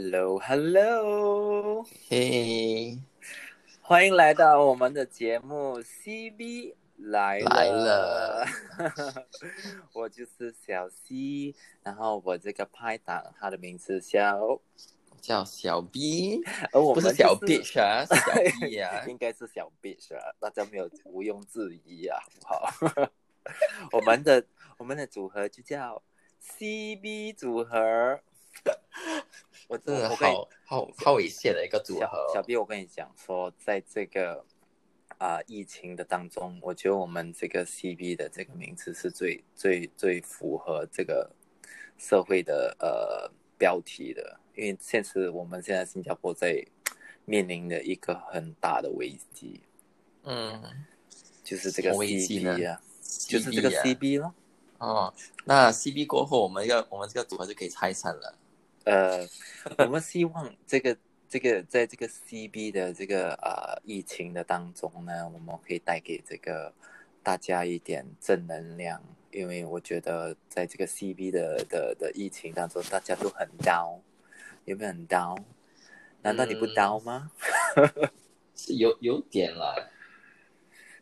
Hello Hello，嘿，欢迎来到我们的节目 CB 来来了，我就是小 C，然后我这个拍档他的名字叫，叫小 B，而 我们不是小就是 bitch 啊，是 小 B 啊。应该是小 bitch 啊，大家没有毋庸置疑啊，好不好？我们的我们的组合就叫 CB 组合。我真的好好好猥亵的一个组小合小 B，我跟你讲说，在这个啊、疫情的当中，我觉得我们这个 CB 的这个名字是最最最符合这个社会的呃标题的，因为现实我们现在新加坡在面临的一个很大的危机，嗯，就是这个危机啊，就是这个？CB 啊。CB 咯。哦，那 CB 过后，我们要我们这个组合就可以拆散了。呃，我们希望这个这个在这个 CB 的这个呃疫情的当中呢，我们可以带给这个大家一点正能量，因为我觉得在这个 CB 的的的疫情当中，大家都很 down，有没有很 down？难道你不嗯 down 吗？是有有点啦，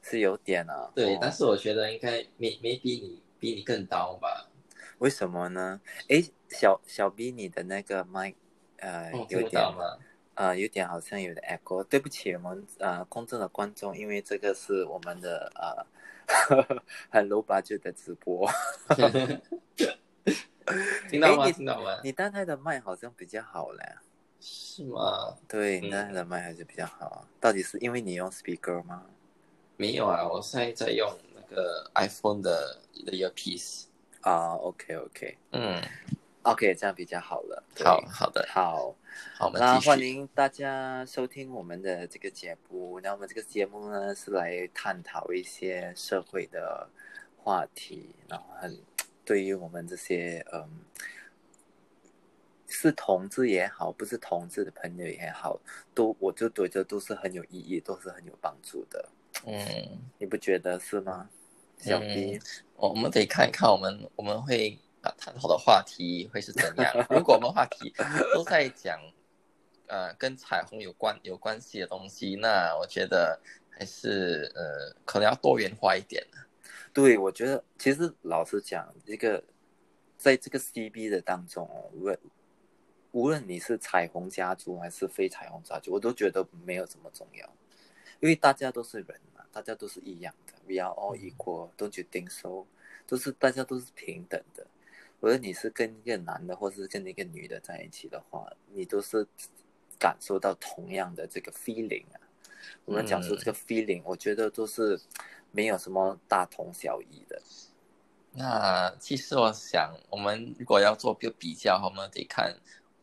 是有点啊。对，哦但是我觉得应该没没比你比你更刀吧。为什么呢？诶，小小 B，你的那个麦呃哦，有点吗？呃，有点好像有点 echo，对不起，我们呃公正的观众，因为这个是我们的呃 很 low budget 的直播，听到吗？听到吗？你单台的麦好像比较好嘞，是吗？对，单台的麦还是比较好啊，到底是因为你用 speaker 吗？没有啊，我现在在用那个 iPhone 的的 earpiece。啊，OK OK 嗯，OK，这样比较好了，好好的，好，好，那。欢迎大家收听我们的这个节目。那我们这个节目呢是来探讨一些社会的话题，然后很对于我们这些嗯是同志也好，不是同志的朋友也好，都我就觉得都是很有意义，都是很有帮助的。嗯，你不觉得是吗？小 B，、我我们得看一看我们我们会啊探讨的话题会是怎样。如果我们话题都在讲呃跟彩虹有关有关系的东西，那我觉得还是呃可能要多元化一点。对，我觉得其实老实讲，这个在这个 CB 的当中哦，无论无论你是彩虹家族还是非彩虹家族，我都觉得没有这么重要，因为大家都是人嘛，大家都是一样的，we are all equal，don't you think so？都是大家都是平等的。无论你是跟一个男的，或是跟一个女的在一起的话，你都是感受到同样的这个 feeling 啊。我们讲说这个 feeling，、我觉得都是没有什么大同小异的。那其实我想，我们如果要做个比较，我们得看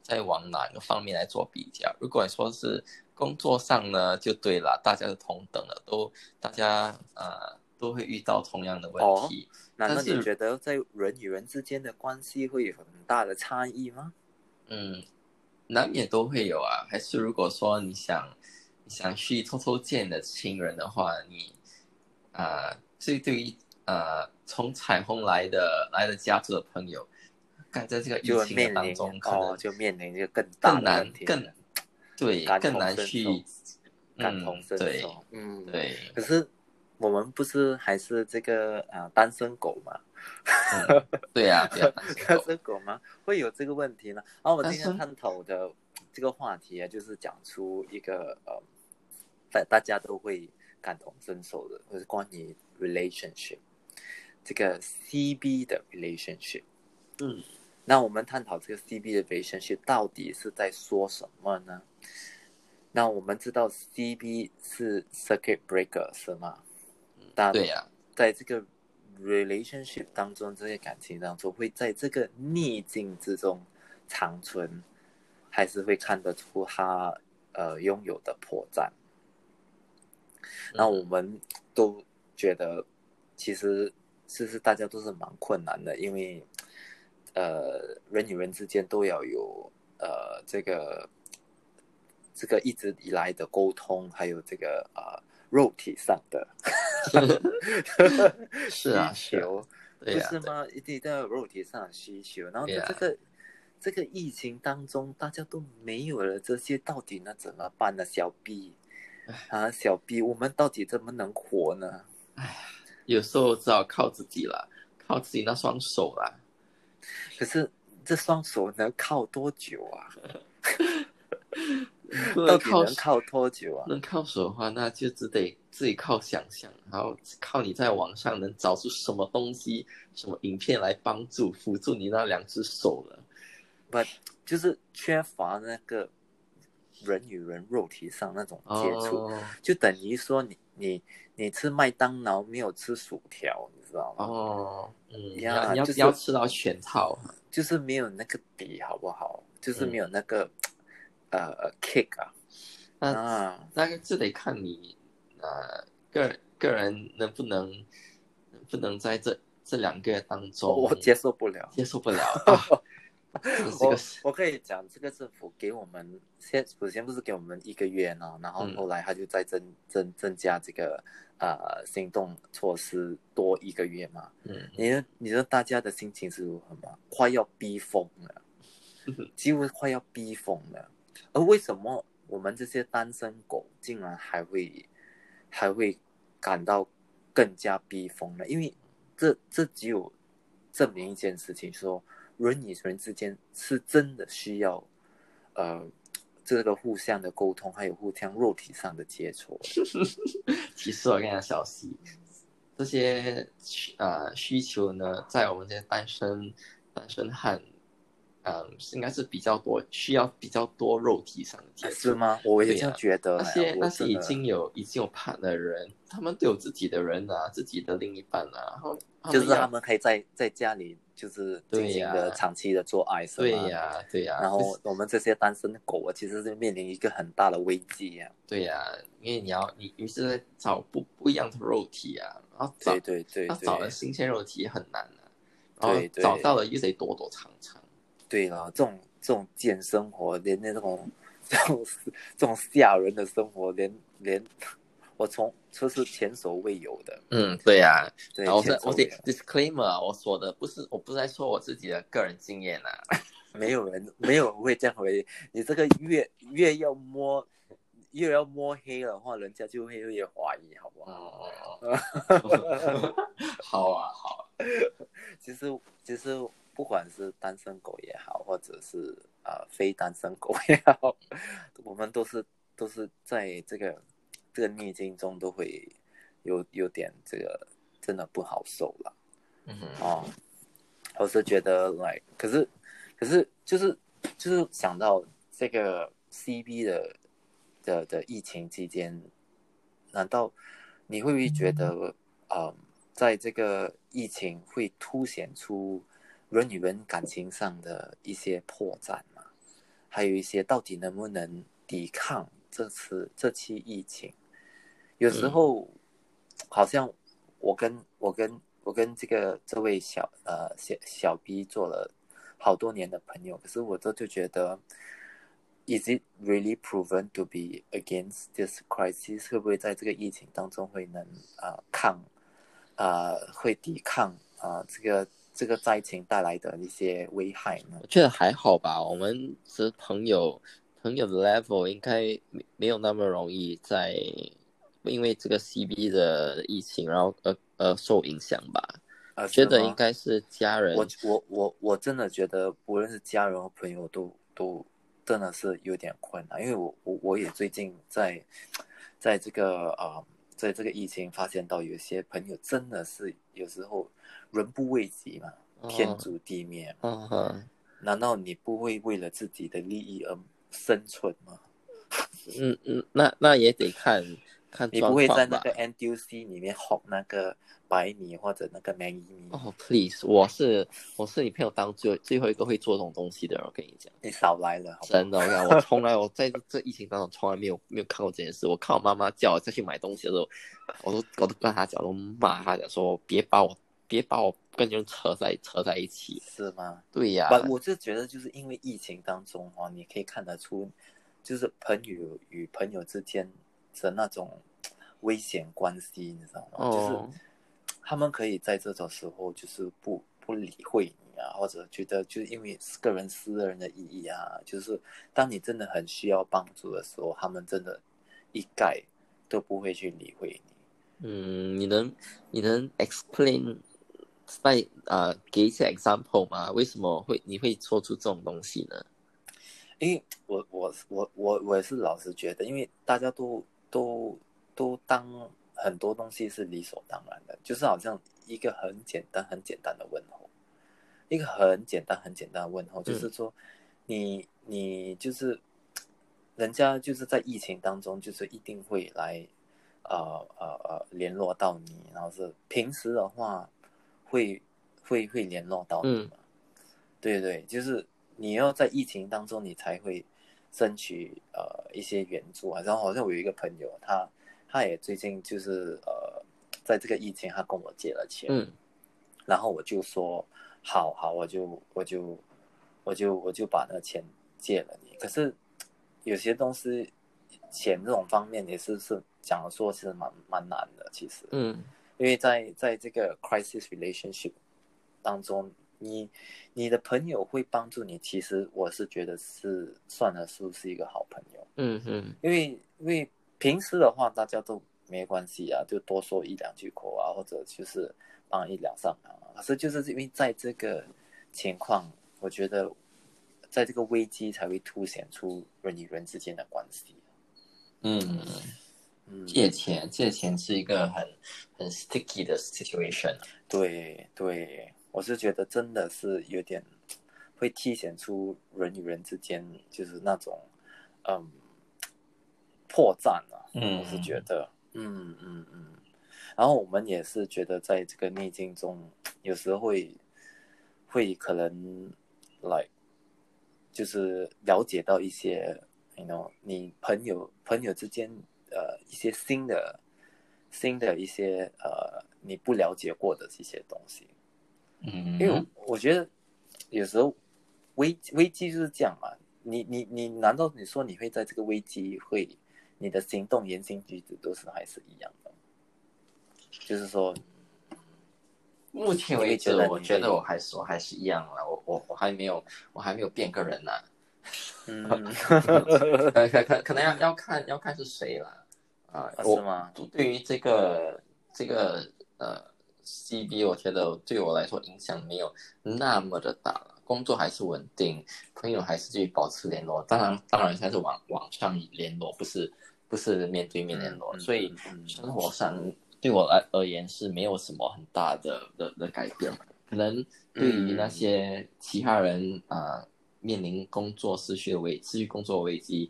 再往哪个方面来做比较。如果说是工作上呢，就对了，大家是同等的，都大家呃都会遇到同样的问题。难道你觉得在人与人之间的关系会有很大的差异吗？嗯，难免都会有啊。还是如果说你想你想去偷偷见你的亲人的话，你啊、呃，这对于呃从彩虹来的来的家族的朋友，干在这个疫情当中，可哦，能就面临一个更大的更难题，更对感更难去受感嗯同身受。嗯，。对，可是我们不是还是这个啊、呃单身狗吗？嗯、对呀、单身狗吗？会有这个问题呢？然后我们今天探讨的这个话题啊，就是讲出一个呃，大大家都会感同身受的，就是关于 relationship 这个 CB 的 relationship。嗯，那我们探讨这个 CB 的 relationship 到底是在说什么呢？那我们知道 CB 是 circuit breaker 是吗？但对呀、在这个 relationship 当中，这些感情当中，会在这个逆境之中长存，还是会看得出他呃拥有的破绽？那我们都觉得，其实其实大家都是蛮困难的，因为呃人与人之间都要有呃这个这个一直以来的沟通，还有这个呃肉体上的 是啊是啊需求，不是吗？一定都要有肉体上的需求，然后在这个这个疫情当中，大家都没有了这些，到底那怎么办呢？小 B 啊，小 B，我们到底怎么能活呢？哎，有时候只好靠自己了，靠自己那双手了。可是这双手能靠多久啊？到底能靠多久啊？能靠手的话，那就只得自己靠想象，然后靠你在网上能找出什么东西、什么影片来帮助辅助你那两只手了。不，就是缺乏那个人与人肉体上那种接触，就等于说你你你吃麦当劳没有吃薯条，你知道吗？哦，嗯，你要你要吃到全套，就是没有那个底，好不好？就是没有那个。呃，kick 啊，那那就得看你呃个个人能不能不能在这这两个月当中，我接受不了，接受不了。我我可以讲，这个政府给我们先首先不是给我们一个月呢，然后后来他就再增增增加这个呃行动措施多一个月嘛。嗯，你说你说大家的心情是如何吗？快要逼疯了，几乎快要逼疯了。而为什么我们这些单身狗竟然还会还会感到更加逼疯呢？因为这这只有证明一件事情：说人与人之间是真的需要呃这个互相的沟通，还有互相肉体上的接触。其实我跟你讲，小西，这些呃需求呢，在我们这些单身单身汉。嗯，应该是比较多，需要比较多肉体上的接触，是吗？我也这样觉得。那些那些已经有已经有伴的人，他们都有自己的人啊，自己的另一半啊，然后就是他们可以在在家里就是进行的长期的做爱，是吗？对呀，对呀。然后我们这些单身的狗啊，其实是面临一个很大的危机呀。对呀，因为你要你于是在找不不一样的肉体啊，然后对对对，要找的新鲜肉体也很难啊，然后找到了又得躲躲藏藏。对了，这种这种贱生活，连那种这种这种吓人的生活，连连我从这是前所未有的。嗯，对呀，对，我是我得 disclaimer，我说的不是，我不是在说我自己的个人经验呐。没有人，没有人会这样回你。这个越越要摸，越要摸黑的话，人家就会越怀疑，好不好？好啊，好啊。其实，其实。不管是单身狗也好，或者是啊非单身狗也好，我们都是都是在这个这个逆境中都会有有点这个真的不好受了。嗯哦，我是觉得来，可是可是就是就是想到这个 CB 的的的疫情期间，难道你会不会觉得啊，在这个疫情会凸显出？人与人感情上的一些破绽嘛，还有一些到底能不能抵抗这次这期疫情？有时候好像我跟我跟我跟这个这位小呃小小 B 做了好多年的朋友，可是我这就觉得，Is it really proven to be against this crisis？会不会在这个疫情当中会能啊抗啊会抵抗啊这个？这个灾情带来的一些危害呢？我觉得还好吧。我们是朋友，朋友的 level 应该没没有那么容易在因为这个 CB 的疫情，然后呃呃受影响吧。呃，觉得应该是家人。我我我我真的觉得，不论是家人和朋友，都都真的是有点困难。因为我我我也最近在在这个啊，在这个疫情发现到有些朋友真的是有时候。人不为己嘛，天诛地灭。嗯哼，难道你不会为了自己的利益而生存吗？嗯嗯，那那也得看看你不会在那个 NDC 里面哄那个白米或者那个梅米。哦，please，我是我是你朋友当最最后一个会做这种东西的人，我跟你讲。你少来了，真的，我我从来我在这疫情当中从来没有没有看过这件事。我看我妈妈叫我再去买东西的时候，我都我都跟她讲，都骂她讲说别把我。别把我跟人扯在扯在一起，是吗？对呀，我就觉得就是因为疫情当中哦，你可以看得出，就是朋友与朋友之间的那种危险关系，你知道吗？就是他们可以在这种时候就是不不理会你，啊，或者觉得就是因为个人私人的意义啊，就是当你真的很需要帮助的时候，他们真的一概都不会去理会你。嗯，你能你能 explain 在呃给一些 example 吗？为什么会你会说出这种东西呢？因为我我我我我也是老实觉得，因为大家都都都当很多东西是理所当然的，就是好像一个很简单很简单的问候，一个很简单很简单的问候，就是说你你就是人家就是在疫情当中，就是一定会来。呃呃呃，联络到你，然后是平时的话，会会会联络到你嘛？对对，就是你要在疫情当中，你才会争取呃一些援助啊。然后好像我有一个朋友，他他也最近就是呃，在这个疫情，他跟我借了钱，嗯，然后我就说好好，我就我就我就我就把那个钱借了你。可是有些东西。钱这种方面也是是讲说是蛮蛮难的，其实，嗯，因为在在这个 crisis relationship 当中，你你的朋友会帮助你，其实我是觉得是算得，是不是一个好朋友？嗯嗯，因为因为平时的话大家都没关系啊，就多说一两句口啊，或者就是帮一两上忙啊。可是就是因为在这个情况，我觉得在这个危机才会凸显出人与人之间的关系。嗯，借钱借钱是一个很很 sticky 的 situation。对对，我是觉得真的是有点会体现出人与人之间就是那种嗯破绽啊。嗯，我是觉得，嗯嗯嗯。然后我们也是觉得在这个逆境中，有时候会会可能来就是了解到一些。you know，你朋友朋友之间，呃，一些新的新的一些呃，你不了解过的这些东西，嗯，因为我觉得有时候危危机就是这样嘛，你你你难道你说你会在这个危机会你的行动言行举止都是还是一样的？就是说，目前为止，我觉得我还是我还是一样了，我我我还没有我还没有变个人呢。嗯，可可可可能要要看要看是谁了啊？是吗？对于这个这个呃 CB，我觉得对我来说影响没有那么的大了。工作还是稳定，朋友还是继续保持联络。当然，当然还是网网上联络，不是不是面对面联络。所以生活上对我来而言是没有什么很大的的的改变。可能对于那些其他人啊。面临工作失去的危失去工作危机，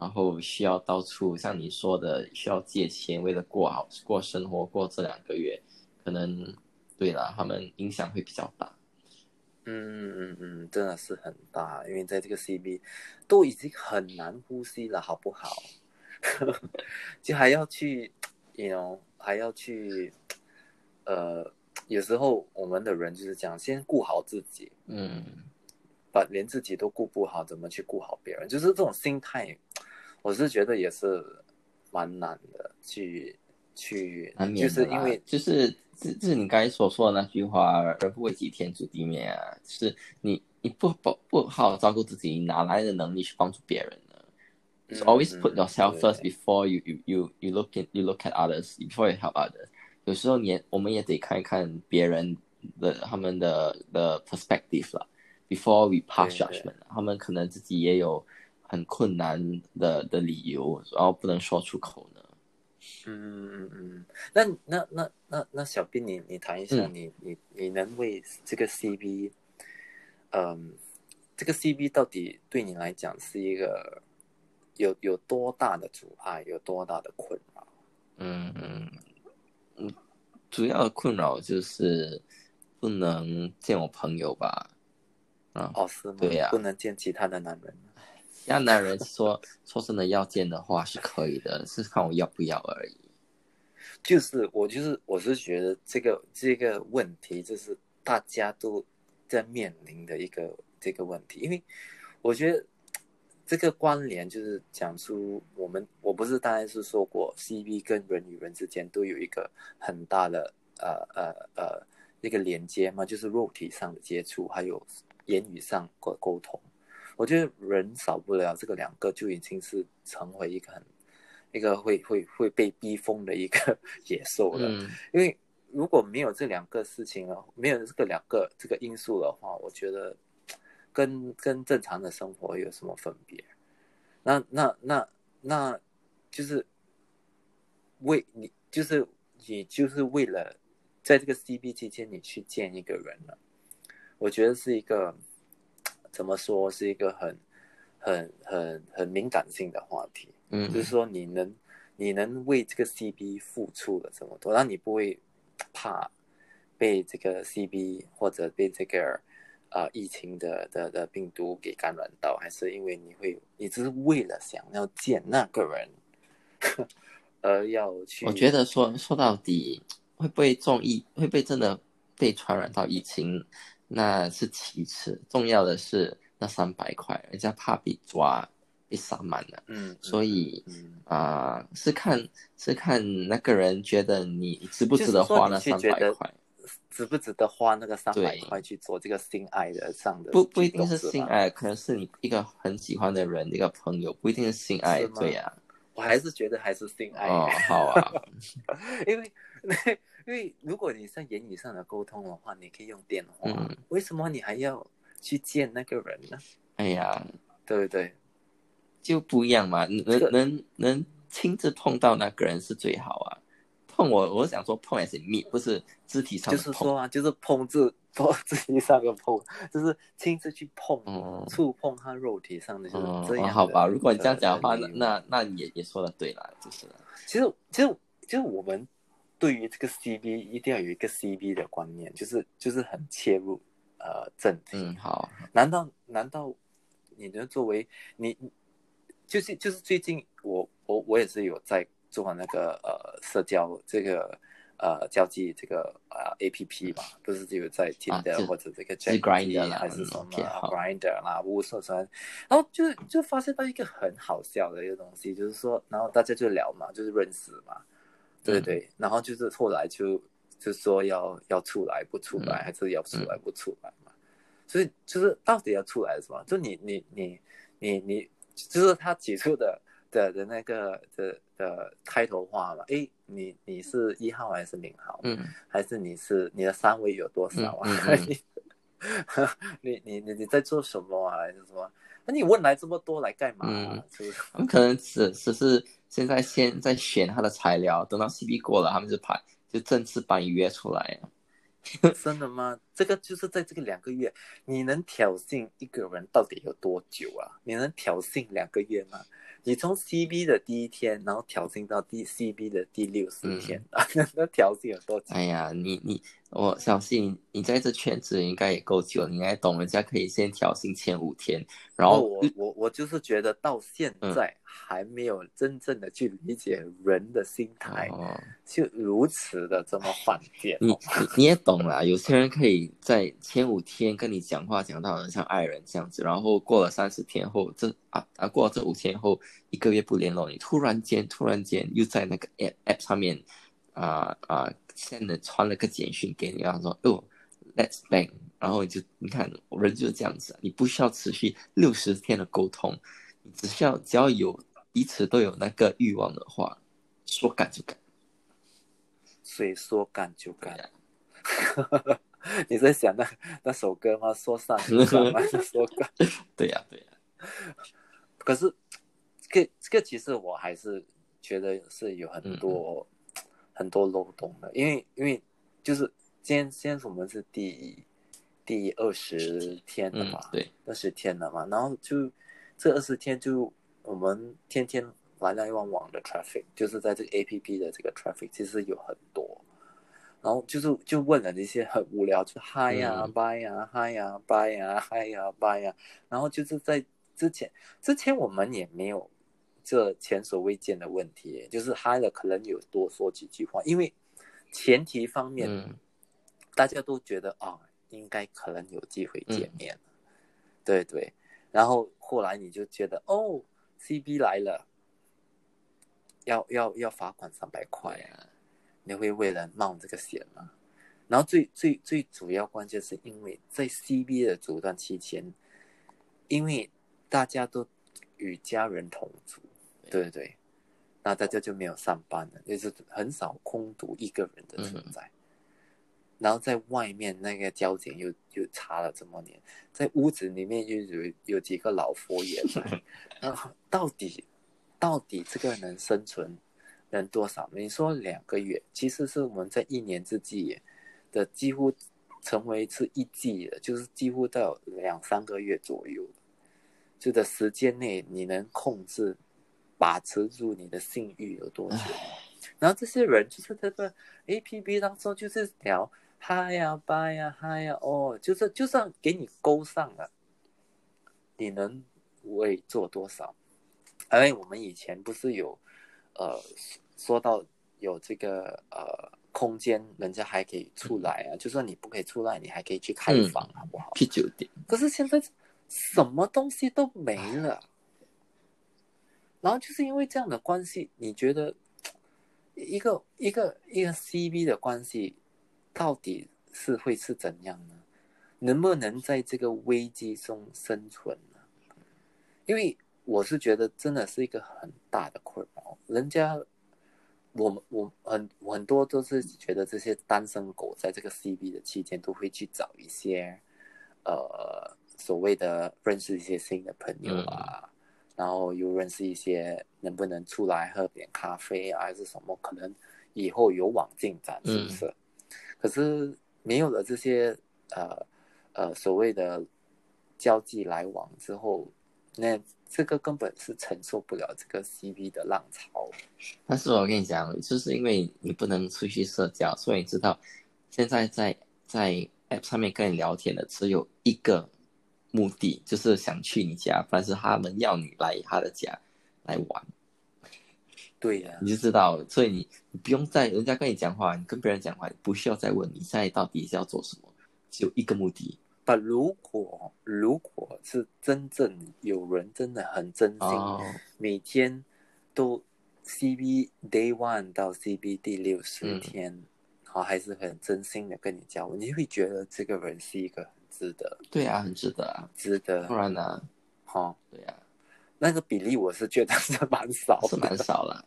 然后需要到处像你说的需要借钱，为了过好过生活过这两个月，可能对了，他们影响会比较大。嗯嗯嗯，真的是很大，因为在这个 CB 都已经很难呼吸了，好不好？就还要去，you know，还要去，呃，有时候我们的人就是讲，先顾好自己。嗯。把连自己都顾不好，怎么去顾好别人？就是这种心态，我是觉得也是蛮难的，去去，就是因为就是这这是你刚才所说的那句话，“人不为己，天诛地灭”啊，就是你你不不不好好照顾自己，哪来的能力去帮助别人呢？So always put yourself first before you you you you look at you look at others before you help others。有时候你我们也得看一看别人的他们的的 perspective 了。Before we pass judgment，他们可能自己也有很困难的的理由，然后不能说出口呢。嗯嗯嗯，那那那那那小斌，你你谈一下，你你你能为这个 CB，嗯，这个 CB 到底对你来讲是一个有有多大的阻碍，有多大的困扰？嗯嗯嗯，主要的困扰就是不能见我朋友吧。啊，哦是吗？对呀，不能见其他的男人。其他男人说说真的要见的话是可以的，是看我要不要而已。就是我就是我是觉得这个这个问题，就是大家都在面临的一个这个问题，因为我觉得这个关联就是讲出我们我不是当然是说过，C B 跟人与人之间都有一个很大的呃呃呃一个连接嘛，就是肉体上的接触，还有言语上沟沟通。我觉得人少不了这个两个，就已经是成为一个很一个会会会被逼疯的一个 野兽了。嗯因为如果没有这两个事情了，没有这个两个这个因素的话，我觉得跟跟正常的生活有什么分别？那那那那就是为你，就是你就是为了在这个 CB 期间你去见一个人了，我觉得是一个怎么说，是一个很很很很敏感性的话题。嗯就是说你能你能为这个 CB 付出了这么多，那你不会怕被这个 CB 或者被这个呃疫情的的的病毒给感染到，还是因为你会你只是为了想要见那个人 而要去？我觉得说说到底，会不会中疫，会不会真的被传染到疫情，那是其次，重要的是那三百块，人家怕被抓，被杀满了，嗯，所以嗯，啊、是看是看那个人觉得你值不值得花那三百块，值不值得花那个三百对块去做这个性爱的上的不不一定是性爱，可能是你一个很喜欢的人，一个朋友，不一定是性爱对呀、我还是觉得还是性爱。哦，好啊，因为 因为如果你在言语上的沟通的话，你可以用电话，嗯为什么你还要去见那个人呢？哎呀，对不对？就不一样嘛，能能能亲自碰到那个人是最好啊。碰我，我想说碰也是 meet，不是肢体上就的碰。是说啊，就是碰自 碰肢体上的碰，就是亲自去碰、嗯触碰他肉体上的，就是嗯这样好吧，如果你这样讲的话，那那那也也说的对啦，就是其实其实其实我们对于这个 CB 一定要有一个 CB 的观念，就是就是很切入呃正题。嗯好，难道难道你能作为你就是就是最近我我我也是有在做那个呃社交这个呃交际这个呃 A P P 嘛，不是有在 Tinder、就或者这个是 Jack Grindr 啦还是什么 Grinder 啦、无所说，然后就就发现到一个很好笑的一个东西，就是说，然后大家就聊嘛，就是认识嘛，对嗯对，然后就是后来就就说要要出来不出来，嗯还是要出来不出来嘛。所以就是到底要出来是什么？就你你你你你，就是他起初的的的那个的的开头话嘛？诶，你你是一号还是零号？嗯还是你是你的三围有多少啊？你 你你你在做什么啊？还是什么？那你问来这么多来干嘛、啊？嗯是？可能只只是现在先在选他的材料，等到 CB 过了，他们就排就正式把你约出来啊。真的吗？这个就是在这个两个月，你能挑衅一个人到底有多久啊？你能挑衅两个月吗？你从 CB 的第一天，然后挑衅到第 CB 的第六十天，啊，那挑衅有多久？哎呀，你你我相信你在这圈子应该也够久，你应该懂人家可以先挑衅前五天，然后我我我就是觉得到现嗯在还没有真正的去理解人的心态，哦，就如此的这么犯贱。你你你也懂了，有些人可以在前五天跟你讲话讲到很像爱人这样子，然后过了三十天后，这啊啊过了这五天后一个月不联络你，突然间突然间又在那个 app app 上面啊啊现的传了个简讯给你，然后说哦 let's bang，然后你就你看人就是这样子，你不需要持续六十天的沟通，你只需要只要有彼此都有那个欲望的话，说干就干。所以说干就干？你在想那那首歌吗？说散就散吗？说干。对呀、对呀、可是，这个这个其实我还是觉得是有很多、嗯很多漏洞的，因为因为就是今天今天我们是第第二十天了嗯嘛，，对。二十天了嘛，然后就这二十天就我们天天来来往往的 traffic，就是在这个 A P P 的这个 traffic 其实有很多，然后就是就问了那些很无聊，就嗨呀、嗯。bye 呀、嗨呀、bye 呀、嗨呀、bye 呀，然后就是在之前之前我们也没有这前所未见的问题，就是嗨了可能有多说几句话，因为前提方面、嗯。大家都觉得啊、应该可能有机会见嗯。面，对对，然后后来你就觉得哦，CB 来了，要要要罚款三百块啊，你会为了冒这个险吗？然后最最最主要关键是因为在 CB 的阻断期间，因为大家都与家人同住，对。对对，那大家就没有上班了，就是很少空独一个人的存在。然后在外面那个交警又又查了这么年，在屋子里面又有有几个老佛爷在，然后到底到底这个能生存能多少？你说两个月，其实是我们在一年之计的几乎成为是一季的，就是几乎到两三个月左右，就的时间内你能控制把持住你的性欲有多久？然后这些人就是这个 A P P 当中就是聊。嗨呀，拜呀，嗨呀，哦，就是就算给你勾上了，你能为做多少？因为我们以前不是有，呃，说到有这个呃空间，人家还可以出来啊，就算你不可以出来，你还可以去开房，好不好？去酒店。可是现在什么东西都没了，然后就是因为这样的关系，你觉得一个一个一个 C B 的关系？到底是会是怎样呢？能不能在这个危机中生存呢？因为我是觉得真的是一个很大的困扰。人家，我我很很多都是觉得这些单身狗在这个 CB 的期间都会去找一些，呃，所谓的认识一些新的朋友啊，然后又认识一些能不能出来喝点咖啡啊，还是什么？可能以后有往进展，是不是？可是没有了这些呃呃所谓的交际来往之后，那这个根本是承受不了这个 CP 的浪潮。但是我跟你讲，就是因为你不能出去社交，所以你知道现在在在 App 上面跟你聊天的只有一个目的，就是想去你家，但是他们要你来他的家来玩。对呀，你就知道，所以你你不用再人家跟你讲话，你跟别人讲话，不需要再问你现在到底是要做什么，只有一个目的。但如果如果是真正有人真的很真心，每天都 CB Day One 到 CB 第六十天，好还是很真心的跟你交往，你会觉得这个人是一个很值得。对啊，很值得啊，值得。不然呢？好，对呀。那个比例我是觉得 是蛮少，是蛮少了，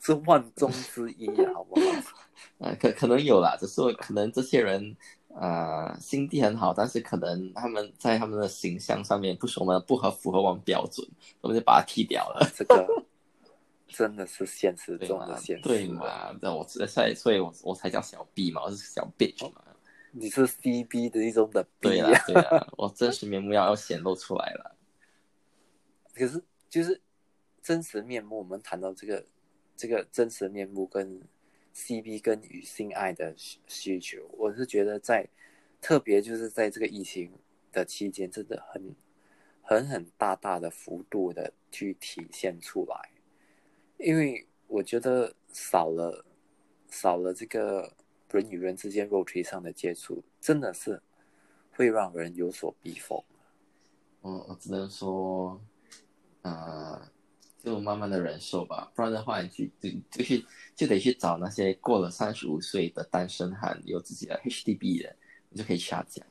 是万中之一啊，好不好？呃，可可能有啦，只是可能这些人啊心地很好，但是可能他们在他们的形象上面不是我们不合符合我们标准，我们就把它踢掉了。这个真的是现实中的现实，对嘛？那我所以所以我我才叫小 B 嘛，我是小 bitch 嘛。你是 CB 的一种的 B 对啊对啊，我真实面目要要显露出来了。可是，就是真实面目。我们谈到这个，这个真实面目跟 CB 跟与性爱的需求，我是觉得在特别就是在这个疫情的期间，真的很很很大大的幅度的去体现出来。因为我觉得少了少了这个人与人之间肉体上的接触，真的是会让人有所逼疯。我我只能说。呃，就慢慢的忍受吧，不然的话，你就就就去就得去找那些过了三十五岁的单身汉，有自己的 HDB 的，你就可以去他家。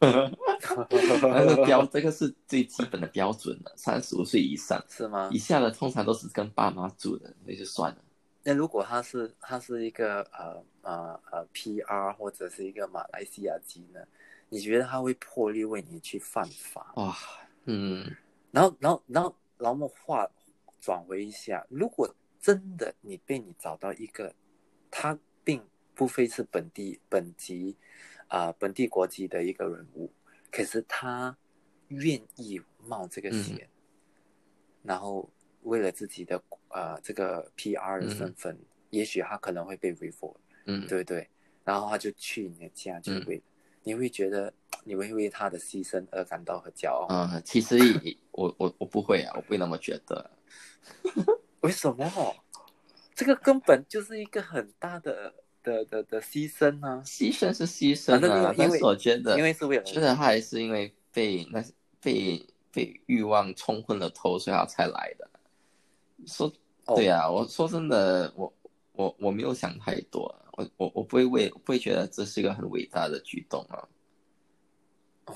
那个标，这个是最基本的标准了，三十五岁以上是吗？以下的通常都是跟爸妈住的，那就算了。那如果他是他是一个呃呃呃 PR 或者是一个马来西亚籍呢？你觉得他会破例为你去犯法？哇，嗯。然后，然后，然后，然后我们话转回一下，如果真的你被你找到一个，他并不非是本地本籍，啊，本地国籍的一个人物，可是他愿意冒这个险，然后为了自己的呃这个 PR 的身份，也许他可能会被 refer，嗯，对不对？然后他就去你的家，就会，你会觉得。你会为他的牺牲而感到很骄傲？嗯，其实我我我不会啊，我不会那么觉得。为什么？这个根本就是一个很大的的的的牺牲啊！牺牲是牺牲啊，但是我觉得，因为是为了，觉得他还是因为被那被被欲望冲昏了头，所以他才来的。说对呀，我说真的，我我我没有想太多。我我我不会为不会觉得这是一个很伟大的举动啊。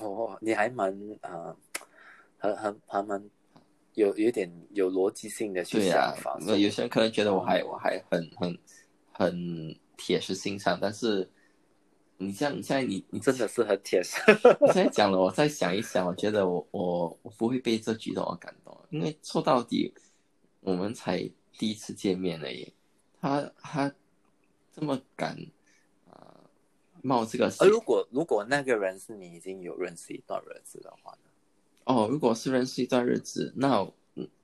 哦，你还蛮啊，很很还蛮有有点有逻辑性的去想法。，那有些人可能觉得我还我还很很很铁石心肠，但是你这样现在你你真的是很铁石。你现在讲了，我再想一想，我觉得我我我不会被这举动而感动，因为说到底，我们才第一次见面而已，他他这么敢啊、冒这个险而如果如果那个人是你已经有认识一段日子的话呢，哦，如果是认识一段日子，那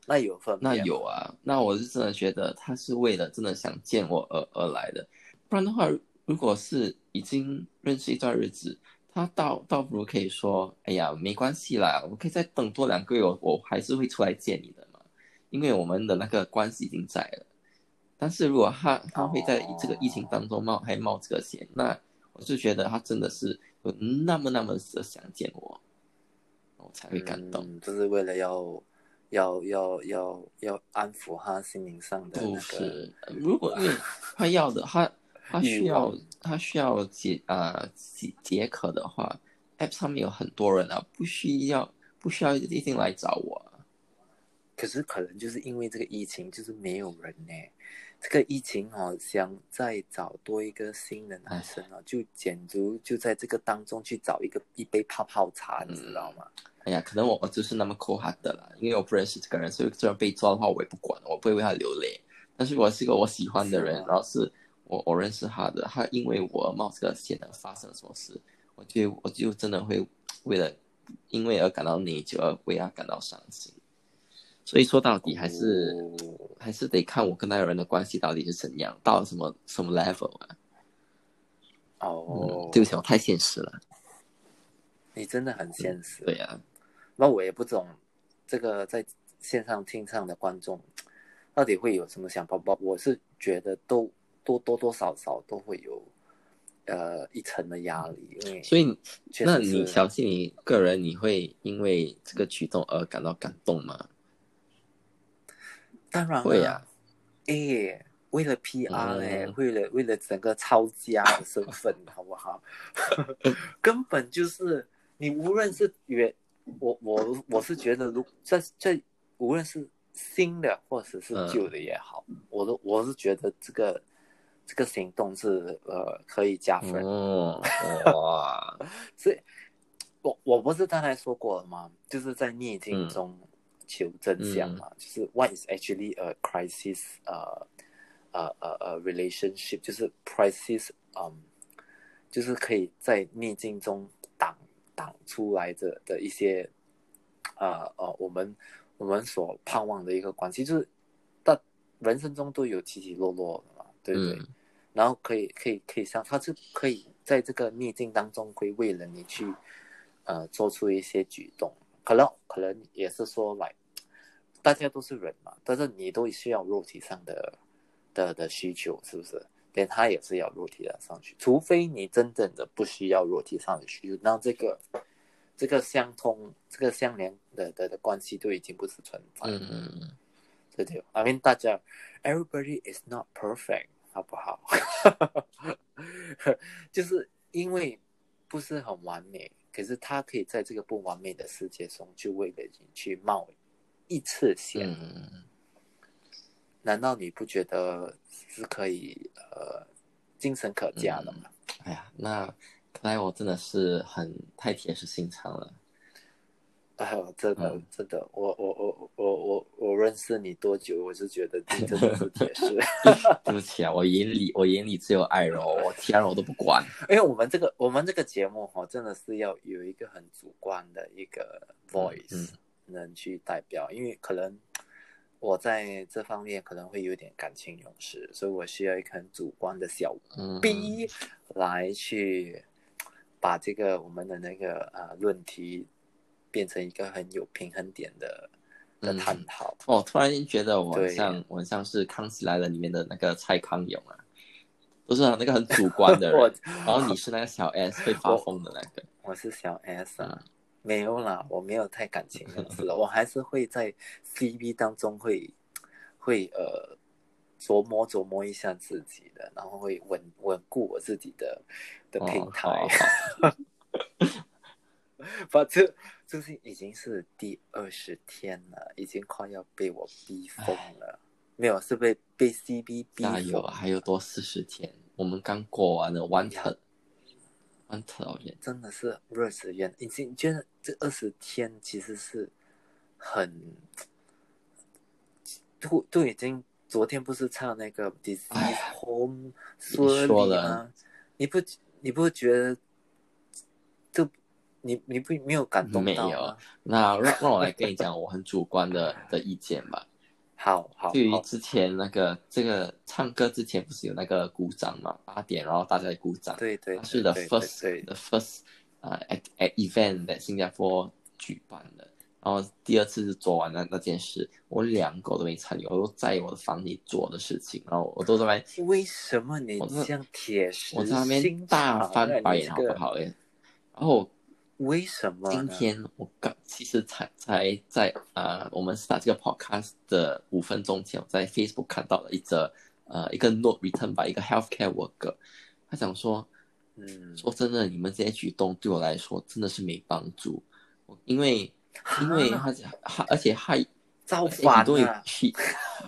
那有分那有啊，那我是真的觉得他是为了真的想见我而而来的，不然的话，如果是已经认识一段日子，他倒倒不如可以说，哎呀，没关系啦，我可以再等多两个月，我我还是会出来见你的嘛，因为我们的那个关系已经在了。但是如果他他会在这个疫情当中冒还冒这个险，那我就觉得他真的是有那么那么的想见我，我才会感动。嗯，就是为了要要要要要安抚他心灵上的不那个。是，如果因为他要的，他 他需要他需要解啊、解解渴的话，App 上面有很多人啊，不需要不需要一定来找我啊。可是可能就是因为这个疫情，就是没有人呢。这个疫情哦，想再找多一个新的男生啊，就简直就在这个当中去找一个一杯泡泡茶，你知道吗？哎呀，可能我我就是那么抠他的啦，因为我不认识这个人，所以这人被抓的话，我也不管，我不会为他流泪。但是我是一个我喜欢的人然后是我我认识他的，他因为我冒这个险而发生了什么事，我就我就真的会为了因为而感到内疚，而为他感到伤心。所以说到底还是、哦还是得看我跟那个人的关系到底是怎样，到什么什么 level 啊？哦嗯，，对不起，我太现实了。你真的很现实。对呀、那我也不懂这个在线上听唱的观众到底会有什么想法吧？我是觉得都多多多少少都会有呃一层的压力，因为所以那你是小信你个人你会因为这个举动而感到感动吗？当然会啊，诶，为了 PR 嘞、嗯为了为了整个抄家的身份，好不好？根本就是你无论是原我我我是觉得，如这这无论是新的或者是旧的也好，我都我是觉得这个这个行动是呃可以加分。哦，哇，所以，我我不是刚才说过了吗？就是在逆境中求真相嘛，就是 what is actually a crisis，呃呃呃呃 relationship，就是 crisis，嗯，就是可以在逆境中挡挡出来的的一些，呃呃，我们我们所盼望的一个关系，就是但人生中都有起起落落的嘛，对不对？嗯然后可以可以可以像他是可以在这个逆境当中，会为了你去呃做出一些举动，可能可能也是说来，大家都是人嘛，但是你都需要肉体上的的的需求，是不是？连他也是要肉体的上去，除非你真正的不需要肉体上的需求，那这个这个相通、这个相连的的的关系都已经不是存在。嗯嗯嗯，对对，I mean 大家，everybody is not perfect，好不好？就是因为不是很完美，可是他可以在这个不完美的世界中，就为了你去冒一次险。难道你不觉得是可以呃精神可嘉的吗？哎呀，那看来我真的是很太铁石心肠了。哎呦，真的嗯真的，我我我我我我认识你多久，我就觉得你真的是铁石。对不起啊，我眼里我眼里只有爱柔，我其他人我都不管。因为我们这个我们这个节目哈、真的是要有一个很主观的一个 voice 嗯能去代表，因为可能我在这方面可能会有点感情用事，所以我需要一个很主观的小嗯，B 来去把这个我们的那个呃论题变成一个很有平衡点的探讨。我突然间觉得我很像我很像是《康熙来了》里面的那个蔡康永啊，都是那个很主观的人，然后你是那个小 S 会发疯的那个。我是小 S 啊，嗯没有啦，我没有太感情用事了，我还是会在 CV 当中会会呃琢磨琢磨一下自己的，然后会稳稳固我自己的的平台。哦反正就是已经是第二十天了，已经快要被我逼疯了。没有，是被被 CB 逼加油，疯。还有多四十天，我们刚过完了 One t 完特导演，真的是热死人！已经觉得这二十天其实是很，都都已经昨天不是唱那个 Home 说说了吗？你不你不觉得这你你不没有感动到没有？那让让我来跟你讲我很主观的的意见吧。好好好，对于之前那个这个唱歌之前不是有那个鼓掌嘛，八点然后大家来鼓掌，对对它是 the first 对。the first 啊、at at event 在新加坡举办的，然后第二次是做完那那件事，我两个都没参与，我都在我的房里做的事情，然后我都在那边为什么你这样铁石我在那边心大肠翻白眼好不好？诶，然后为什么？今天我刚其实才才在啊、我们是打这个 podcast 的五分钟前，我在 Facebook 看到了一则呃一个 note return 吧一个 healthcare worker，他想说，嗯，说真的，你们这些举动对我来说真的是没帮助，因为因为他而且还造反了，许许,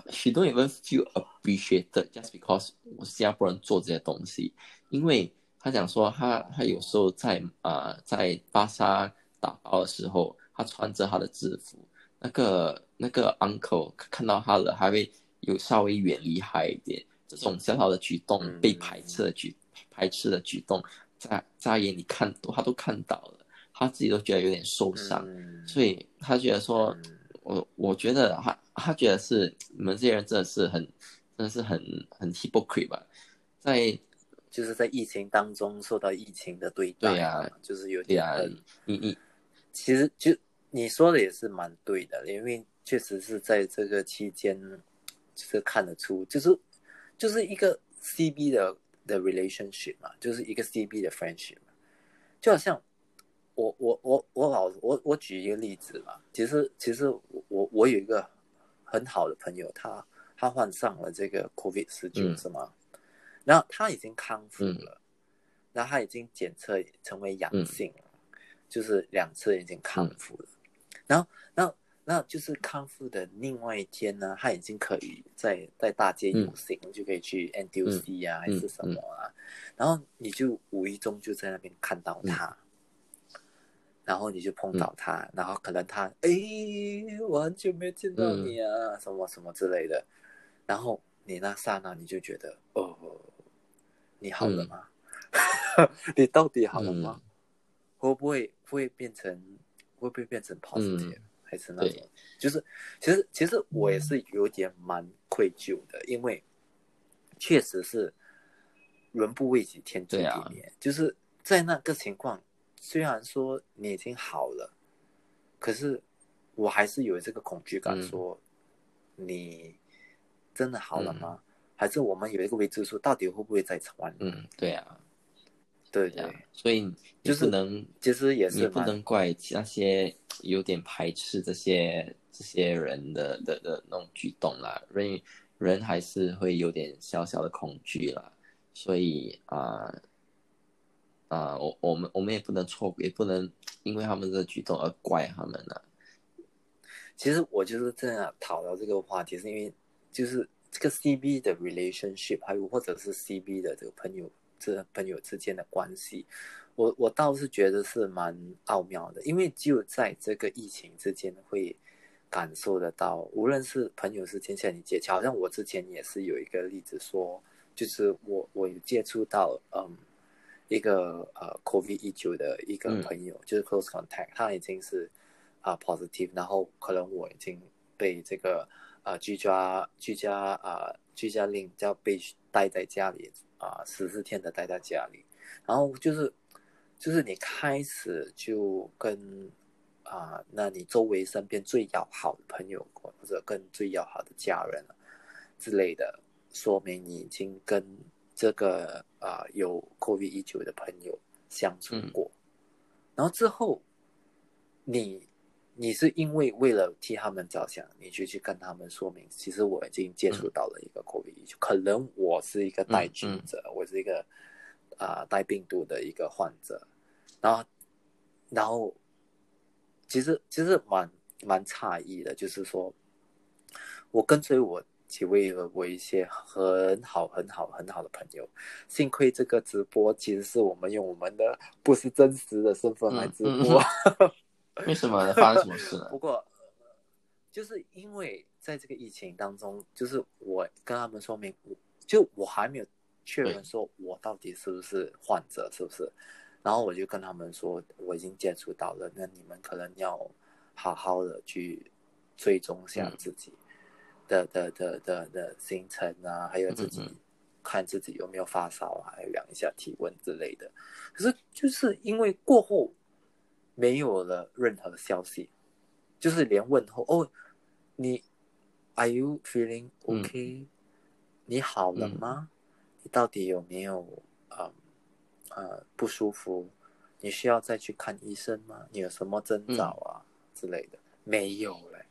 许多人 feel appreciated just because 我是新加坡人做这些东西，因为。他讲说他他有时候在啊、呃在巴沙打包的时候，他穿着他的制服，那个那个 uncle 看到他了，还会有稍微远离他一点，这种小小的举动嗯被排斥的举排斥的举动，在在他眼里看都他都看到了，他自己都觉得有点受伤。嗯。所以他觉得说，嗯。我我觉得他他觉得是你们这些人真的是很真的是很很 hypocrite 吧，在就是在疫情当中受到疫情的对待，对呀就是有点很，你你其实就你说的也是蛮对的，因为确实是在这个期间，就是看得出，就是就是一个 CB 的的 relationship 嘛，就是一个 CB 的 friendship 嘛，就好像我我我我老我我举一个例子嘛，其实其实我我我有一个很好的朋友，他他患上了这个 COVID 十九、嗯是吗？然后他已经康复嗯。了，然后他已经检测成为阳嗯。性了，就是两次已经康复了。然后，然后，那就是康复的另外一天呢，他已经可以在在大街游行，就可以去 NTUC 啊，还是什么啊。然后你就无意中就在那边看到他，然后你就碰到他，然后可能他哎，我很久没有见到你啊，什么什么之类的。然后你那刹那你就觉得，哦，你好了吗？你到底好了吗？会不会会变成会不会变成 positive，、还是那种？就是其实其实我也是有点蛮愧疚的，因为确实是人不为己，天诛地灭。就是在那个情况，虽然说你已经好了，可是我还是有这个恐惧感，嗯说、你真的好了吗？还是我们有一个未知数，到底会不会再传？嗯，对啊，对对对啊，所以就是能其实也你不能怪那些有点排斥这些这些人的的的那种举动啦，人人还是会有点小小的恐惧啦，所以啊啊、我我们我们也不能错，也不能因为他们的举动而怪他们了。其实我就是这样讨论这个话题，是因为就是这个 CB 的 relationship，还有或者是 CB 的这个朋友这朋友之间的关系，我我倒是觉得是蛮奥妙的，因为只有在这个疫情之间会感受得到，无论是朋友之间向你接触，好像我之前也是有一个例子说，就是我我有接触到嗯一个呃 COVID 一九的一个嗯朋友，就是 close contact，他已经是。啊、positive，然后可能我已经被这个啊、居家居家啊、居家令要被待在家里啊十四天的待在家里，然后就是就是你开始就跟啊、那你周围身边最要好的朋友或者跟最要好的家人之类的，说明你已经跟这个啊、有 COVID 一九的朋友相处过，然后之后你你是因为为了替他们着想，你就去跟他们说明，其实我已经接触到了一个 COVID，、可能我是一个带菌者，我是一个啊、带病毒的一个患者，然后然后其实其实蛮蛮诧异的，就是说我跟随我几位我一些很好很好很好的朋友，幸亏这个直播其实是我们用我们的不是真实的身份来直播。为什么呢？发生什么事呢？不过，就是因为在这个疫情当中，就是我跟他们说明，我就我还没有确认说我到底是不是患者，是不是？然后我就跟他们说，我已经接触到了，那你们可能要好好的去追踪下自己的、的的的的行程啊，还有自己看自己有没有发烧啊，还有量一下体温之类的。可是就是因为过后没有了任何消息，就是连问候哦，你 Are you feeling 嗯 OK？、你好了吗？你到底有没有呃呃不舒服？你需要再去看医生吗？你有什么征兆啊、之类的？没有嘞，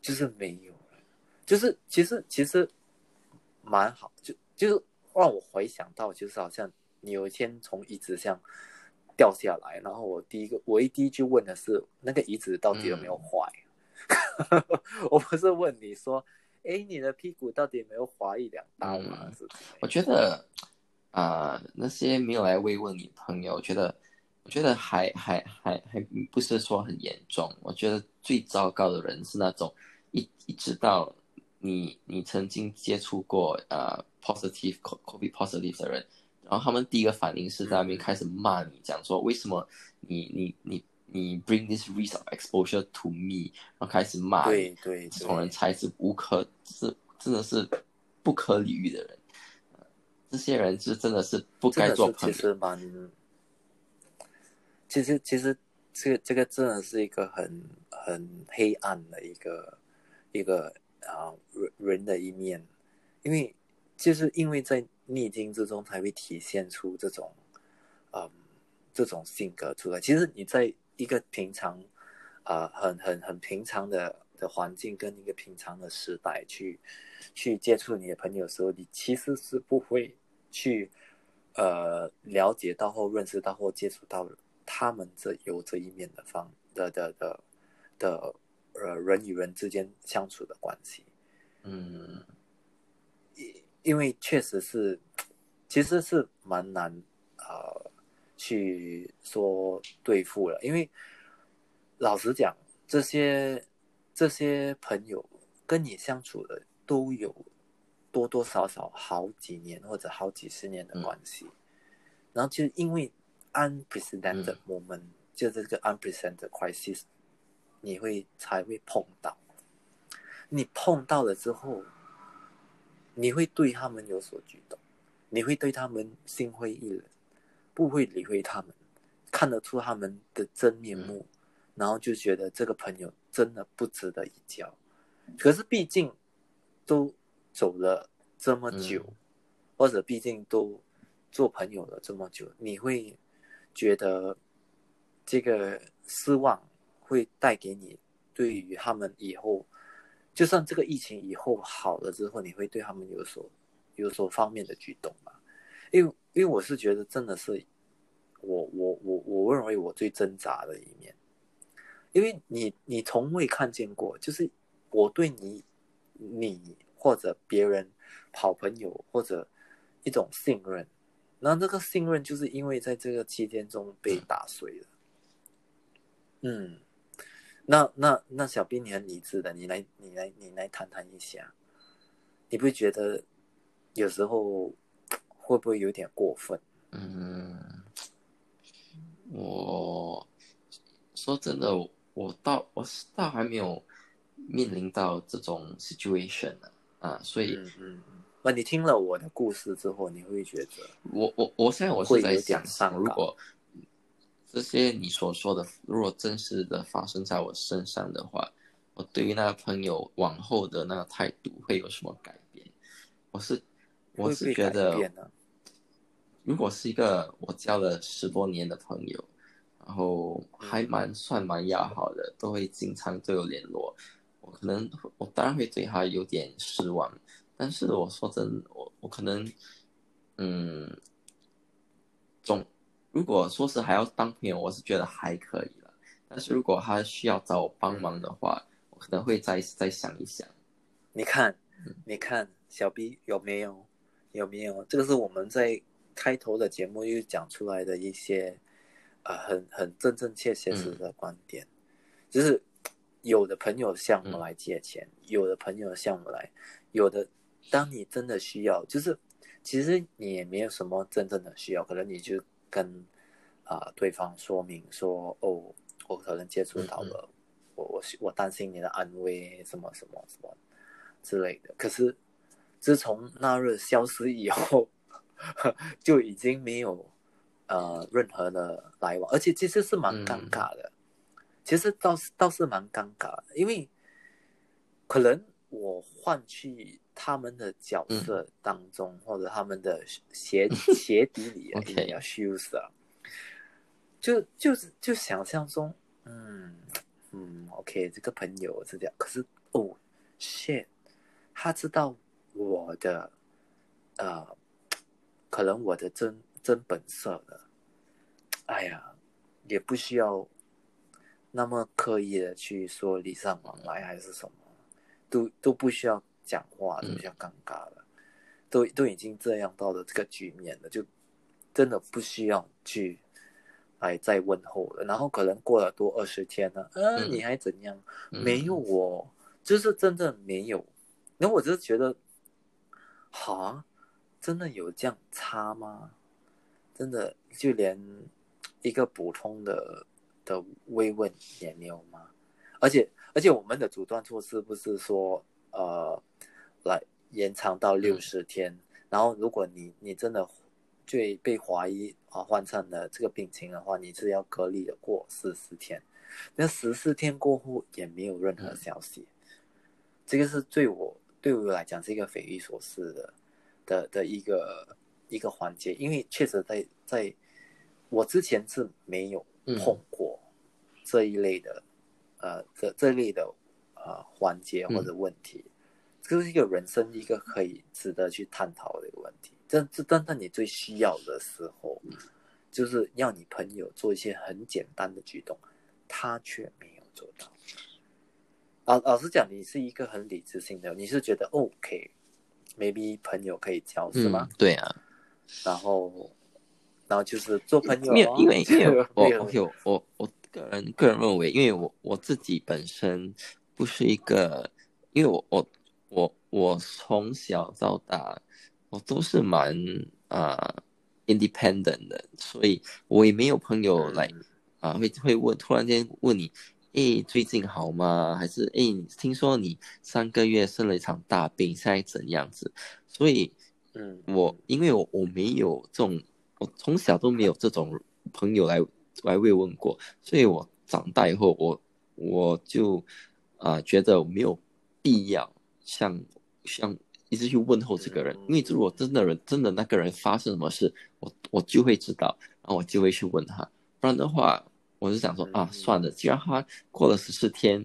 就是没有了，就是其实其实蛮好，就就是让我回想到，就是好像你有一天从椅子上掉下来，然后我第一个我一第一句问的是那个椅子到底有没有坏？我不是问你说，哎，你的屁股到底有没有划一两刀吗？我觉得啊、那些没有来慰问你朋友，我觉得，我觉得还还还还不是说很严重。我觉得最糟糕的人是那种一一直到你你曾经接触过呃 positive COVID positive 的人，然后他们第一个反应是在那边开始骂你，讲说为什么你你你你 bring this risk of exposure to me，然后开始骂你。对对这种人，才是无可是真的是不可理喻的人。呃这些人是真的是不该做朋友。其实蛮，其实其实这个这个真的是一个很很黑暗的一个一个啊、人人的一面，因为就是因为在逆境之中才会体现出这种嗯这种性格出来。其实你在一个平常啊、很很很平常的的环境跟一个平常的时代去去接触你的朋友的时候，你其实是不会去呃了解到或认识到或接触到他们这有这一面的方的的的的呃人与人之间相处的关系。嗯因为确实是，其实是蛮难呃去说对付了。因为老实讲，这些这些朋友跟你相处的都有多多少少好几年或者好几十年的关系，然后就因为 unprecedented 嗯 moment，、就这个 unprecedented crisis，你会才会碰到。你碰到了之后，你会对他们有所举动，你会对他们心灰意冷，不会理会他们，看得出他们的真面目，然后就觉得这个朋友真的不值得一交。可是毕竟都走了这么久，嗯或者毕竟都做朋友了这么久，你会觉得这个失望会带给你对于他们以后，就算这个疫情以后好了之后，你会对他们有所有所方面的举动吗？因为因为我是觉得真的是我我我我认为我最挣扎的一面，因为你你从未看见过，就是我对你你或者别人好朋友或者一种信任，那这个信任就是因为在这个期间中被打碎了。嗯，那那那小兵你很理智的，你来你来你来谈谈一下，你不会觉得有时候会不会有点过分？嗯，我说真的，我到我是倒还没有面临到这种 situation 呢啊，所以嗯。那你听了我的故事之后，你会觉得我我我现在我是在想，伤感如果这些你所说的，如果真实的发生在我身上的话，我对于那个朋友往后的那个态度会有什么改变？我是我是觉得？如果是一个我交了十多年的朋友，然后还蛮算蛮要好的，都会经常都有联络。我可能我当然会对他有点失望，但是我说真，我我可能，嗯，总如果说是还要当朋友，我是觉得还可以了。但是如果他需要找我帮忙的话，我可能会再再想一想。你看，你看小 B 有没有有没有？这个是我们在开头的节目又讲出来的一些。呃，很很真真切切实的观点，就是有的朋友向我们来借钱，有的朋友向我们来，有的当你真的需要，就是其实你也没有什么真正的需要，可能你就跟啊对方说明说，哦，我可能接触到了，我我我担心你的安危，什么什么什么之类的。可是自从那日消失以后，就已经没有。呃，任何的来往，而且其实是蛮尴尬的。其实倒是倒是蛮尴尬的，因为可能我换去他们的角色当中，或者他们的鞋鞋底里啊，一定要 shoes 啊，就就是就想象中，嗯嗯，OK，这个朋友是这样。可是哦，shit，他知道我的呃，可能我的真。真本色的，哎呀，也不需要那么刻意的去说礼尚往来还是什么，都都不需要讲话，都比较尴尬了，都都已经这样到了这个局面了，就真的不需要去来再问候了。然后可能过了多二十天呢，嗯，你还怎样？没有我，就是真的没有。然后我就觉得，哈，真的有这样差吗？真的就连一个普通的的慰问也没有吗？而且而且我们的阻断措施不是说呃来延长到六十天，然后如果你你真的最被怀疑啊患上了这个病情的话，你是要隔离的过十四天，那十四天过后也没有任何消息，这个是对我对我来讲是一个匪夷所思的的的一个。一个环节，因为确实在在我之前是没有碰过这一类的，呃，这这类的呃环节或者问题，这是一个人生一个可以值得去探讨的一个问题。这这，但在你最需要的时候，就是要你朋友做一些很简单的举动，他却没有做到。老老实讲，你是一个很理智性的，你是觉得 OK，maybe 朋友可以交是吗？对啊。然后，然后就是做朋友。没有，因为因为我 我我我个人个人认为，因为我我自己本身不是一个，因为我我我我从小到大我都是蛮啊 independent 的，所以我也没有朋友来啊会会问突然间问你，哎最近好吗？还是哎听说你上个月生了一场大病，现在怎样子？所以。嗯，我因为我我没有这种，我从小都没有这种朋友来来慰问过，所以我长大以后，我我就啊觉得没有必要像像一直去问候这个人，因为如果真的人真的那个人发生什么事，我我就会知道，然后我就会去问他，不然的话，我就想说啊，算了，既然他过了十四天。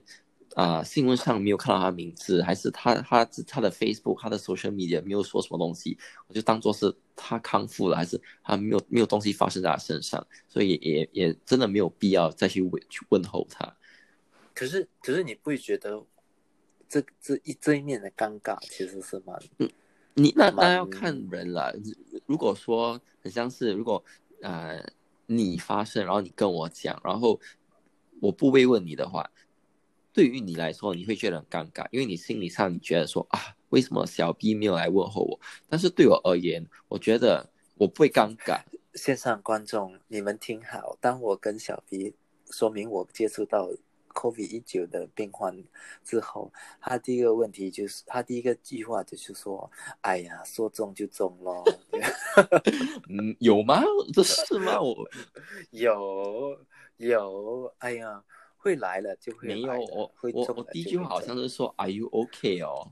啊，新闻上没有看到他名字，还是他他他的 Facebook、他的 Social Media 没有说什么东西，我就当做是他康复了，还是他没有没有东西发生在他身上，所以也也真的没有必要再去问去问候他。可是可是你不会觉得这这一这一面的尴尬其实是蛮……嗯，你那那要看人了。如果说很像是如果呃你发生，然后你跟我讲，然后我不慰问你的话。对于你来说，你会觉得很尴尬，因为你心理上你觉得说啊，为什么小 B 没有来问候我？但是对我而言，我觉得我不会尴尬。线上观众，你们听好，当我跟小 B 说明我接触到 COVID 一九的病患之后，他第一个问题就是，他第一个计划就是说，哎呀，说中就中咯。嗯，有吗？这是吗？我有有，哎呀。会来了就会没有我我我第一句话好像是说 Are you OK 哦？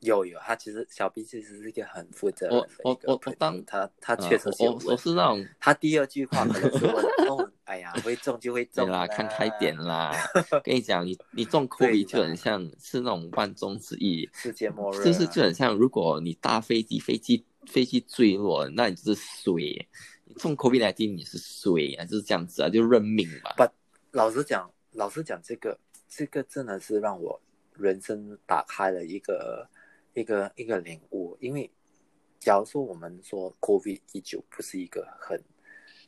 有有，他其实小 B 其实是一个很负责任的我我我一个朋友当他他啊确实是有我我是那种他第二句话可能是问哦，哎呀，会中就会对中啦，看开点啦。跟你讲，你你中 COVID 就很像是那种万中之一，世界末日啊，就是就很像，如果你搭飞机，飞机飞机坠落，那你就是衰。你中 COVID 来你是衰啊，就是这样子啊，就认命嘛。不老实讲，老实讲，这个这个真的是让我人生打开了一个一个一个领悟。因为假如说我们说 COVID 一九不是一个很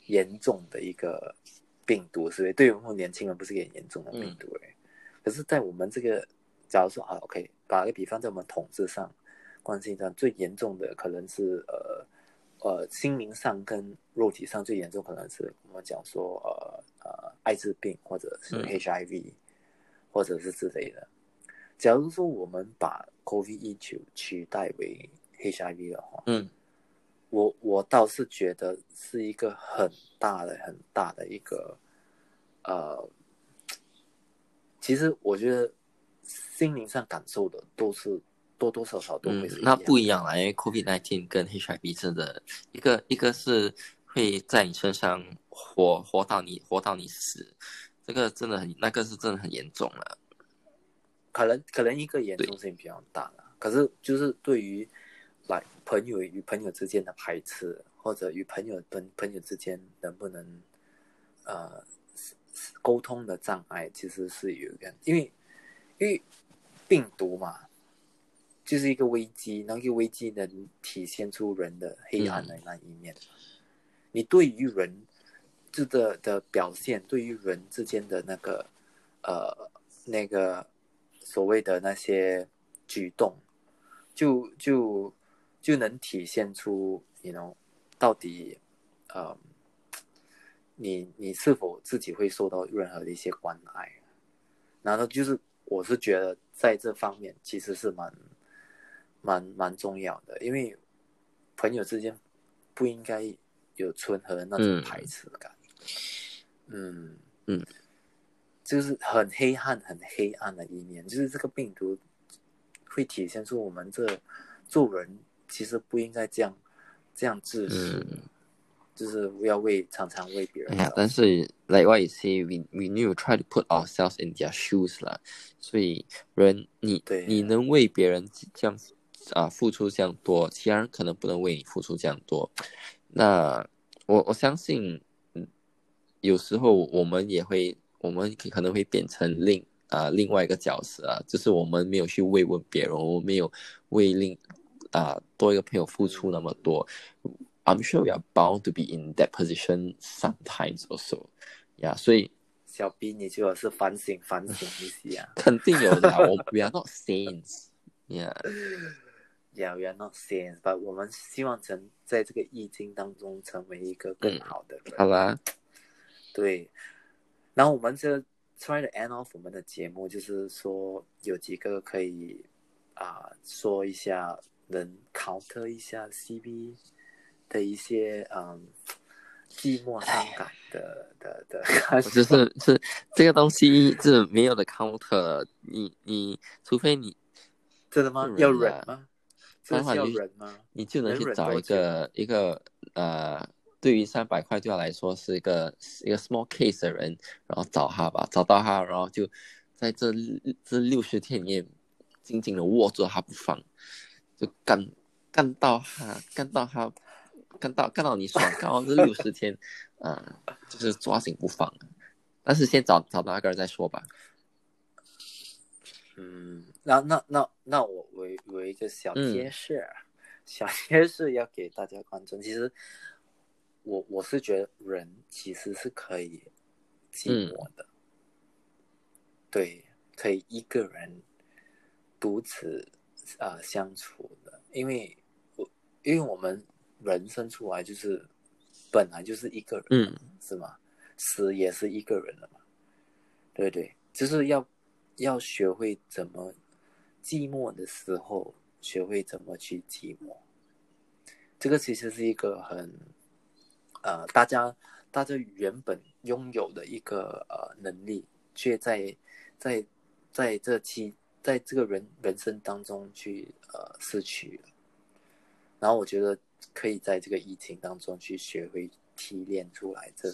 严重的一个病毒，是不是？对于我们年轻人不是一个很严重的病毒哎、可是，在我们这个假如说啊，OK，打个比方，在我们统治上、关系上最严重的可能是呃呃心灵上跟肉体上最严重，可能是我们讲说呃呃艾滋病或者是嗯 HIV、或者是之类的。假如说我们把 COVID 一九取代为 HIV 的话，嗯我我倒是觉得是一个很大的很大的一个呃，其实我觉得心灵上感受的都是多多少少都会是，嗯那不一一样啦，因为 COVID 1 9跟 HIV 真的一个一个是会在你身上活活到你活到你死，这个真的很那个是真的很严重了。可能可能一个严重性比较大了，可是就是对于来朋友与朋友之间的排斥，或者与朋友朋朋友之间能不能呃沟通的障碍，其实是有一个，因为因为病毒嘛，就是一个危机，那个危机能体现出人的黑暗的那一面。你对于人这的的表现，对于人之间的那个呃那个所谓的那些举动，就就就能体现出你 know 到底呃你你是否自己会受到任何的一些关爱，然后就是我是觉得在这方面其实是蛮蛮蛮重要的，因为朋友之间不应该有存和那种嗯。排斥感，嗯。嗯，就是很黑暗很黑暗的一面，就是这个病毒会体现出我们这做人其实不应该这样这样自私，嗯就是不要为常常为别人哎呀，但是 like what you say, we we need to try to put ourselves in their shoes 啦。所以人你对你能为别人这样啊付出这样多，其他人可能不能为你付出这样多。那我我相信，嗯，有时候我们也会，我们可能会变成另啊、另外一个角色啊，就是我们没有去慰问别人，我们没有为另啊、多一个朋友付出那么多。I'm sure we are bound to be in that position sometimes also. Yeah，所以小 B 你最好是反省反省一下。肯定有的啊。我 we are not saints. Yeah，Yeah, we are not saints, but 我们希望成在这个易经当中成为一个更好的人。好吧，对，然后我们这 try to end off 我们的节目，就是说有几个可以啊、说一下，能 counter 一下 CB 的一些嗯寂寞伤感的 的的感受。就是是这个东西是没有的 counter，你你除非你真的吗？要忍啊吗？这是要当然你忍吗？你就能能去找一个一个呃，对于三百块对他来说是一个一个 small case 的人，然后找他吧，找到他，然后就在这这六十天里面紧紧的握住他不放，就干干到他干到他干到干到你爽，干到这六十天，啊、就是抓紧不放。但是先找找到那个人再说吧。嗯，那那那那我我我有一个小嗯贴士，小贴士要给大家观众。其实我我是觉得人其实是可以寂寞的，对，可以一个人独自啊、呃相处的，因为我因为我们人生出来就是本来就是一个人，嗯，是吗？死也是一个人了嘛，对对，就是要要学会怎么寂寞的时候，学会怎么去寂寞。这个其实是一个很呃，大家大家原本拥有的一个呃能力，却在在在这期在这个人人生当中去呃失去了，然后我觉得可以在这个疫情当中去学会提炼出来这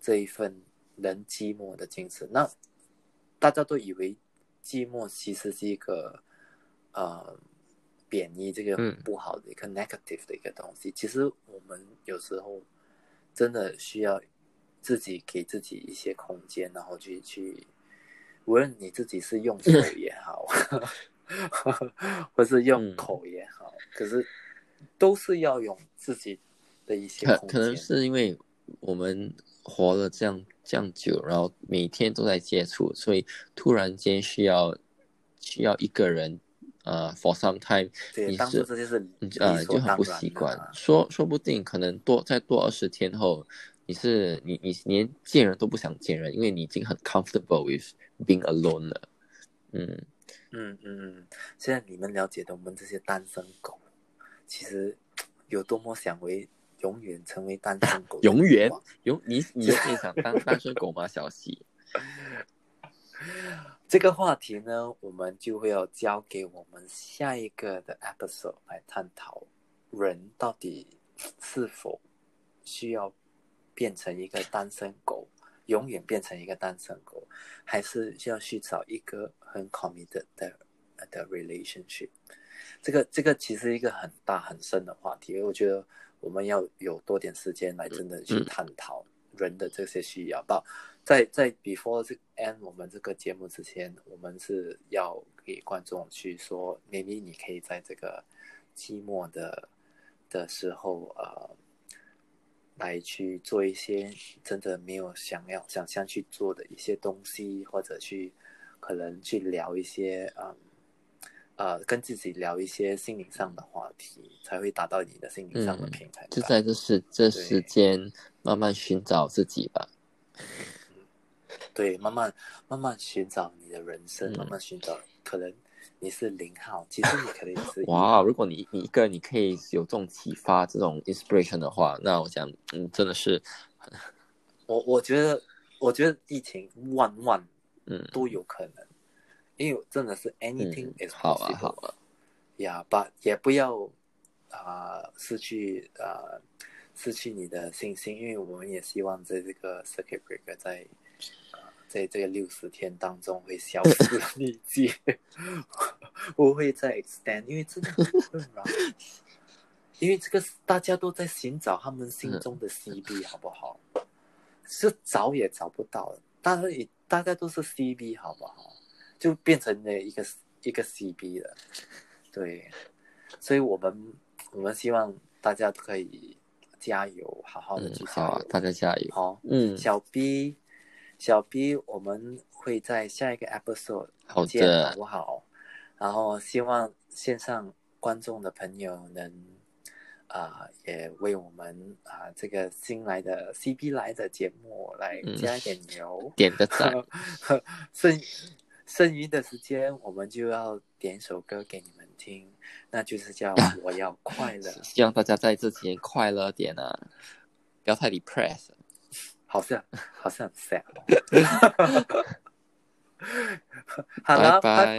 这一份人寂寞的精神。那大家都以为寂寞其实是一个呃贬义，这个嗯不好的一个 negative 的一个东西。其实我们有时候真的需要自己给自己一些空间，然后去去，无论你自己是用手 也好，或是用嗯口也好，可是都是要用自己的一些空间。可可能是因为我们活了这样这样久，然后每天都在接触，所以突然间需要需要一个人，呃，for some time，对，你是呃就很不习惯说说不定可能多再多二十天后，你是你你连见人都不想见人，因为你已经很 comfortable with being alone 了，嗯，嗯嗯嗯，现在你们了解的我们这些单身狗，其实有多么想为永远成为单身狗永远永你你有点想当单身狗吗，小西？这个话题呢，我们就会要交给我们下一个的 episode 来探讨，人到底是否需要变成一个单身狗，永远变成一个单身狗，还是需要去找一个很 committed 的的 relationship？这个这个其实一个很大很深的话题，我觉得我们要有多点时间来真的去嗯探讨人的这些需要。到在在 before 这 end 我们这个节目之前，我们是要给观众去说，maybe 你可以在这个寂寞的的时候，呃，来去做一些真的没有想要想象去做的一些东西，或者去可能去聊一些嗯。呃，跟自己聊一些心灵上的话题，才会达到你的心灵上的嗯平衡感。就在这时这时间慢慢寻找自己吧。对，慢慢慢慢寻找你的人生，嗯。慢慢寻找，可能你是零号，其实你可能也是哇，如果你你一个人你可以有这种启发、这种 inspiration 的话，那我想，嗯，真的是，我我觉得，我觉得疫情万万嗯。都有可能，因为真的是 anything 嗯，is 好啊好啊，呀，把也不要啊、失去啊、失去你的信心，因为我们也希望在这个 circuit breaker 在呃在这个六十天当中会消失匿迹，不会再 extend，因为真的很困扰。因为这个大家都在寻找他们心中的 CB，好不好？是找也找不到，大家也大家都是 CB，好不好？就变成了一个一个 CB 了，对，所以我们我们希望大家可以加油，好好的加油，，大家加油，好，嗯，小 B，小 B，我们会在下一个 episode 好见，好，不好？然后希望线上观众的朋友能啊、也为我们啊、这个新来的 CP 来的节目来嗯加一点油。点个赞，剩剩余的时间，我们就要点一首歌给你们听，那就是叫《我要快乐》。希望大家在这几天快乐点啊，不要太 depressed。好像好像很 sad 哦。好了，拜